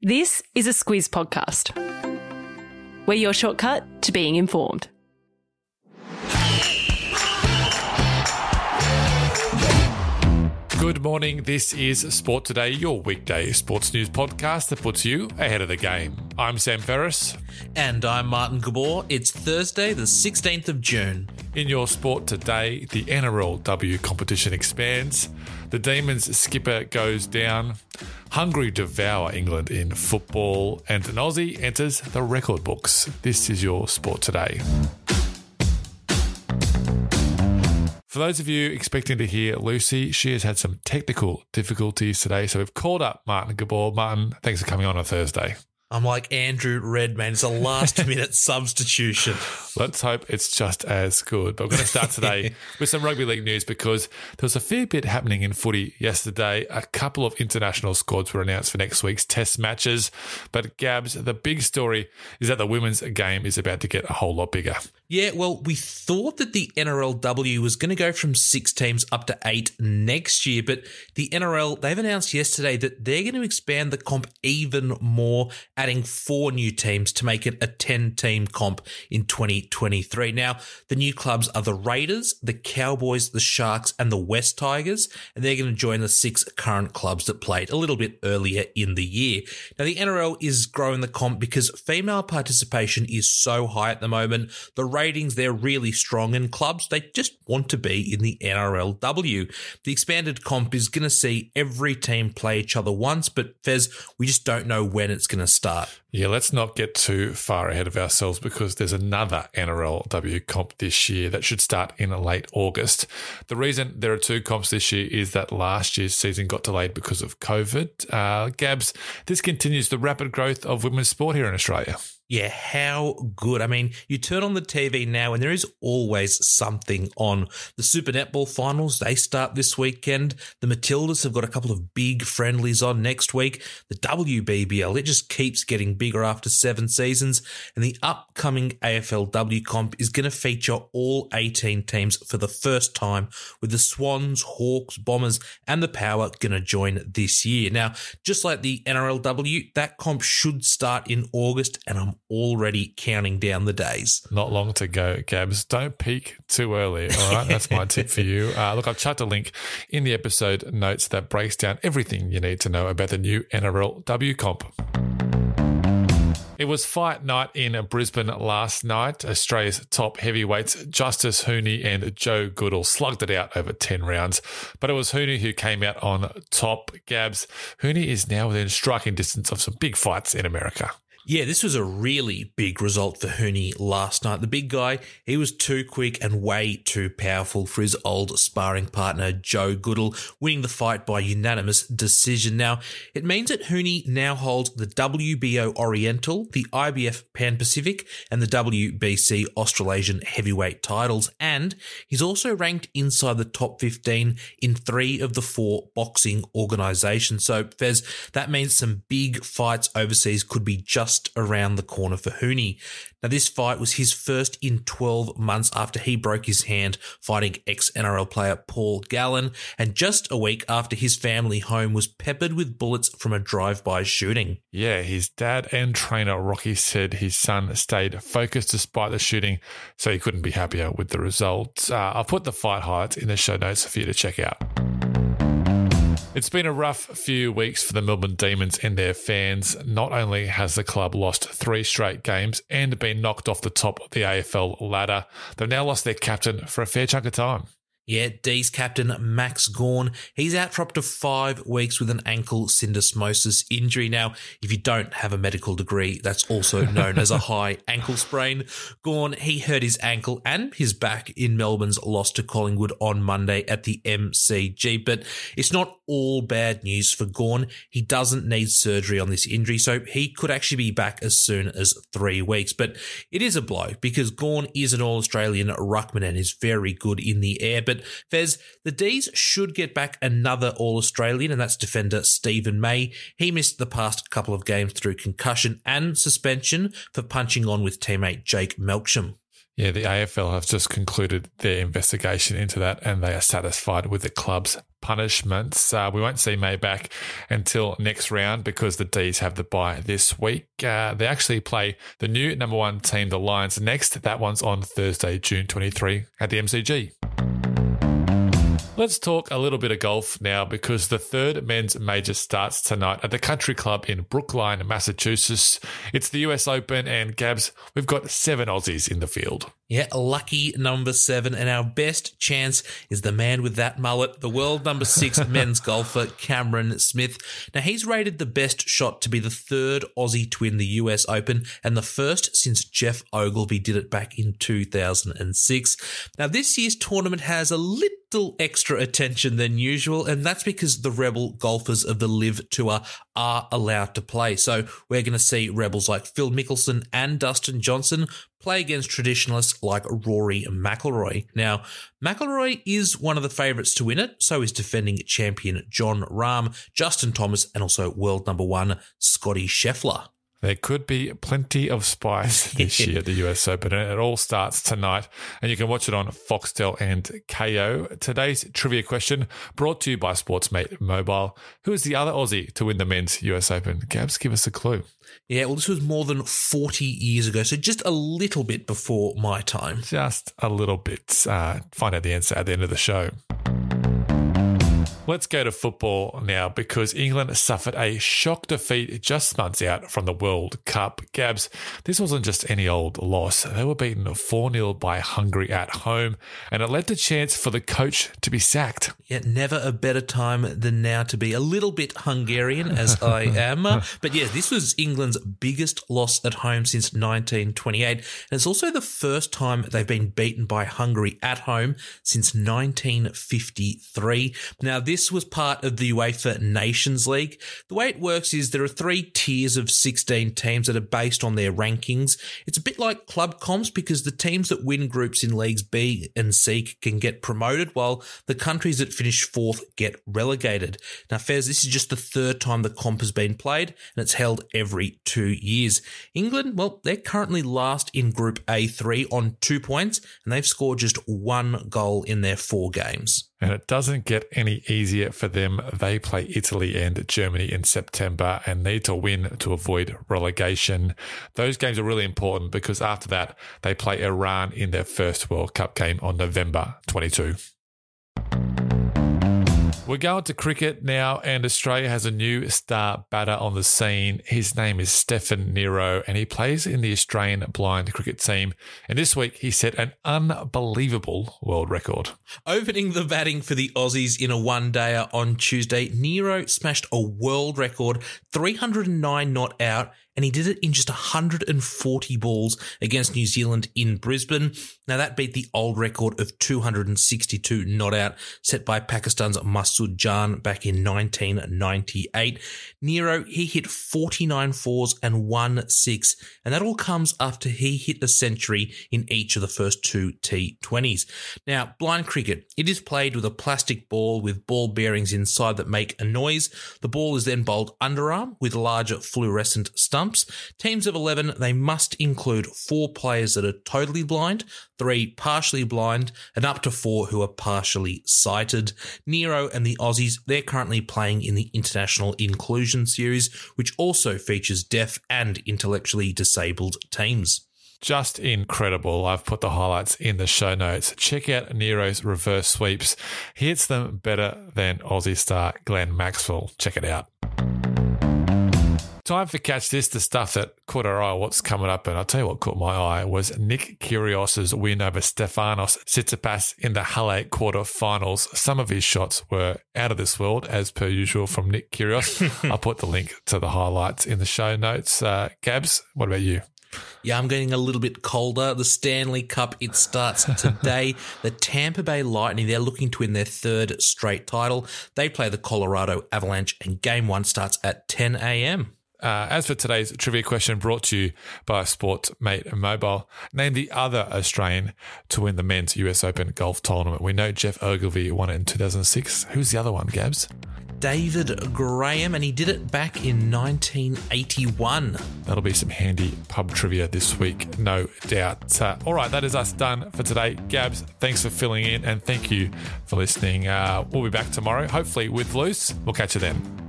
This is a Squiz podcast. We're your shortcut to being informed. Good morning. This is Sport Today, your weekday sports news podcast that puts you ahead of the game. I'm Sam Ferris. And I'm Martin Gabor. It's Thursday, the 16th of June. In your sport today, the NRLW competition expands. The Demons skipper goes down. Hungary devour England in football. And an Aussie enters the record books. This is your sport today. For those of you expecting to hear Lucy, she has had some technical difficulties today. So we've called up Martin Gabor. Martin, thanks for coming on a Thursday. I'm like Andrew Redmayne. It's a last minute substitution. Let's hope it's just as good. But we're going to start today with some rugby league news because there was a fair bit happening in footy yesterday. A couple of international squads were announced for next week's test matches. But Gabs, the big story is that the women's game is about to get a whole lot bigger. Yeah, well, we thought that the NRLW was going to go from six teams up to eight next year, but the NRL, they've announced yesterday that they're going to expand the comp even more, adding four new teams to make it a 10 team comp in 2023. Now, the new clubs are the Raiders, the Cowboys, the Sharks, and the West Tigers, and they're going to join the six current clubs that played a little bit earlier in the year. Now, the NRL is growing the comp because female participation is so high at the moment. The ratings, they're really strong, and clubs, they just want to be in the NRLW. The expanded comp is going to see every team play each other once, but Fez, we just don't know when it's going to start. Yeah, let's not get too far ahead of ourselves because there's another NRLW comp this year that should start in late August. The reason there are two comps this year is that last year's season got delayed because of COVID. Uh, Gabs, this continues the rapid growth of women's sport here in Australia. Yeah, how good. I mean, you turn on the TV now and there is always something on. The Super Netball finals, they start this weekend. The Matildas have got a couple of big friendlies on next week. The WBBL, it just keeps getting bigger after seven seasons. And the upcoming AFLW comp is going to feature all 18 teams for the first time, with the Swans, Hawks, Bombers, and the Power going to join this year. Now, just like the NRLW, that comp should start in August, and I'm already counting down the days. Not long to go, Gabs. Don't peak too early. All right. That's my tip for you. Uh, look, I've chucked a link in the episode notes that breaks down everything you need to know about the new NRLW comp. It was fight night in Brisbane last night. Australia's top heavyweights, Justice Huni and Joe Goodall, slugged it out over 10 rounds. But it was Huni who came out on top. Gabs, Huni is now within striking distance of some big fights in America. Yeah, this was a really big result for Huni last night. The big guy, he was too quick and way too powerful for his old sparring partner, Joe Goodall, winning the fight by unanimous decision. Now, it means that Huni now holds the WBO Oriental, the IBF Pan Pacific, and the WBC Australasian heavyweight titles. And he's also ranked inside the top 15 in three of the four boxing organizations. So, Fez, that means some big fights overseas could be just just around the corner for Huni. Now, this fight was his first in 12 months after he broke his hand fighting ex NRL player Paul Gallen, and just a week after his family home was peppered with bullets from a drive by shooting. Yeah, his dad and trainer Rocky said his son stayed focused despite the shooting, so he couldn't be happier with the results. Uh, I'll put the fight highlights in the show notes for you to check out. It's been a rough few weeks for the Melbourne Demons and their fans. Not only has the club lost three straight games and been knocked off the top of the AFL ladder, they've now lost their captain for a fair chunk of time. Yeah, D's captain Max Gawn, he's out for up to five weeks with an ankle syndesmosis injury. Now, if you don't have a medical degree, that's also known as a high ankle sprain. Gawn, he hurt his ankle and his back in Melbourne's loss to Collingwood on Monday at the MCG, but it's not all bad news for Gawn. He doesn't need surgery on this injury, so he could actually be back as soon as three weeks. But it is a blow because Gawn is an All Australian ruckman and is very good in the air. But Fez, the D's should get back another All Australian, and that's defender Steven May. He missed the past couple of games through concussion and suspension for punching on with teammate Jake Melksham. Yeah, the AFL have just concluded their investigation into that and they are satisfied with the club's punishments. Uh, we won't see May back until next round because the D's have the bye this week. Uh, they actually play the new number one team, the Lions, next. That one's on Thursday, June 23 at the MCG. Let's talk a little bit of golf now because the third men's major starts tonight at the Country Club in Brookline, Massachusetts. It's the US Open, and Gabs, we've got seven Aussies in the field. Yeah, lucky number seven. And our best chance is the man with that mullet, the world number six men's golfer, Cameron Smith. Now, he's rated the best shot to be the third Aussie to win the US Open and the first since Geoff Ogilvy did it back in 2006. Now, this year's tournament has a little extra attention than usual, and that's because the Rebel golfers of the LIV Tour are allowed to play. So we're going to see Rebels like Phil Mickelson and Dustin Johnson play against traditionalists like Rory McIlroy. Now, McIlroy is one of the favourites to win it, so is defending champion Jon Rahm, Justin Thomas, and also world number one Scotty Scheffler. There could be plenty of spice this year at the US Open, and it all starts tonight. And you can watch it on Foxtel and Kayo. Today's trivia question brought to you by Sportsmate Mobile. Who is the other Aussie to win the men's US Open? Gabs, give us a clue. Yeah, well, this was more than 40 years ago, so just a little bit before my time. Just a little bit. Uh, find out the answer at the end of the show. Let's go to football now because England suffered a shock defeat just months out from the World Cup. Gabs, this wasn't just any old loss. They were beaten 4 0 by Hungary at home, and it led to chance for the coach to be sacked. Yet never a better time than now to be a little bit Hungarian, as I am. but yeah, this was England's biggest loss at home since 1928. And it's also the first time they've been beaten by Hungary at home since 1953. Now, this this was part of the UEFA Nations League. The way it works is there are three tiers of 16 teams that are based on their rankings. It's a bit like club comps because the teams that win groups in leagues B and C can get promoted while the countries that finish fourth get relegated. Now, Fez, this is just the third time the comp has been played and it's held every two years. England, well, they're currently last in Group A3 on two points and they've scored just one goal in their four games. And it doesn't get any easier for them. They play Italy and Germany in September and need to win to avoid relegation. Those games are really important because after that, they play Iran in their first World Cup game on November 22. We're going to cricket now, and Australia has a new star batter on the scene. His name is Steffan Nero, and he plays in the Australian blind cricket team. And this week, he set an unbelievable world record. Opening the batting for the Aussies in a one dayer on Tuesday, Nero smashed a world record 309 not out and he did it in just 140 balls against New Zealand in Brisbane. Now, that beat the old record of 262 not out set by Pakistan's Masood Jan back in 1998. Nero, he hit 49 fours and one six, and that all comes after he hit a century in each of the first two T20s. Now, blind cricket, it is played with a plastic ball with ball bearings inside that make a noise. The ball is then bowled underarm with larger fluorescent stumps Teams of 11, they must include four players that are totally blind, three partially blind, and up to four who are partially sighted. Nero and the Aussies, they're currently playing in the International Inclusion Series, which also features deaf and intellectually disabled teams just incredible. I've put the highlights in the show notes. Check out Nero's reverse sweeps. He hits them better than Aussie star Glenn Maxwell. Check it out. Time for Catch This, the stuff that caught our eye, what's coming up. And I'll tell you what caught my eye was Nick Kyrgios's win over Stefanos Tsitsipas in the Halle quarterfinals. Some of his shots were out of this world, as per usual from Nick Kyrgios. I'll put the link to the highlights in the show notes. Uh, Gabs, what about you? Yeah, I'm getting a little bit colder. The Stanley Cup, it starts today. the Tampa Bay Lightning, they're looking to win their third straight title. They play the Colorado Avalanche, and game one starts at 10 a.m. Uh, as for today's trivia question brought to you by Sportsmate Mobile, name the other Australian to win the men's US Open golf tournament. We know Geoff Ogilvy won it in 2006. Who's the other one, Gabs? David Graham, and he did it back in 1981. That'll be some handy pub trivia this week, no doubt. Uh, all right, that is us done for today. Gabs, thanks for filling in and thank you for listening. Uh, we'll be back tomorrow, hopefully with Lucy. We'll catch you then.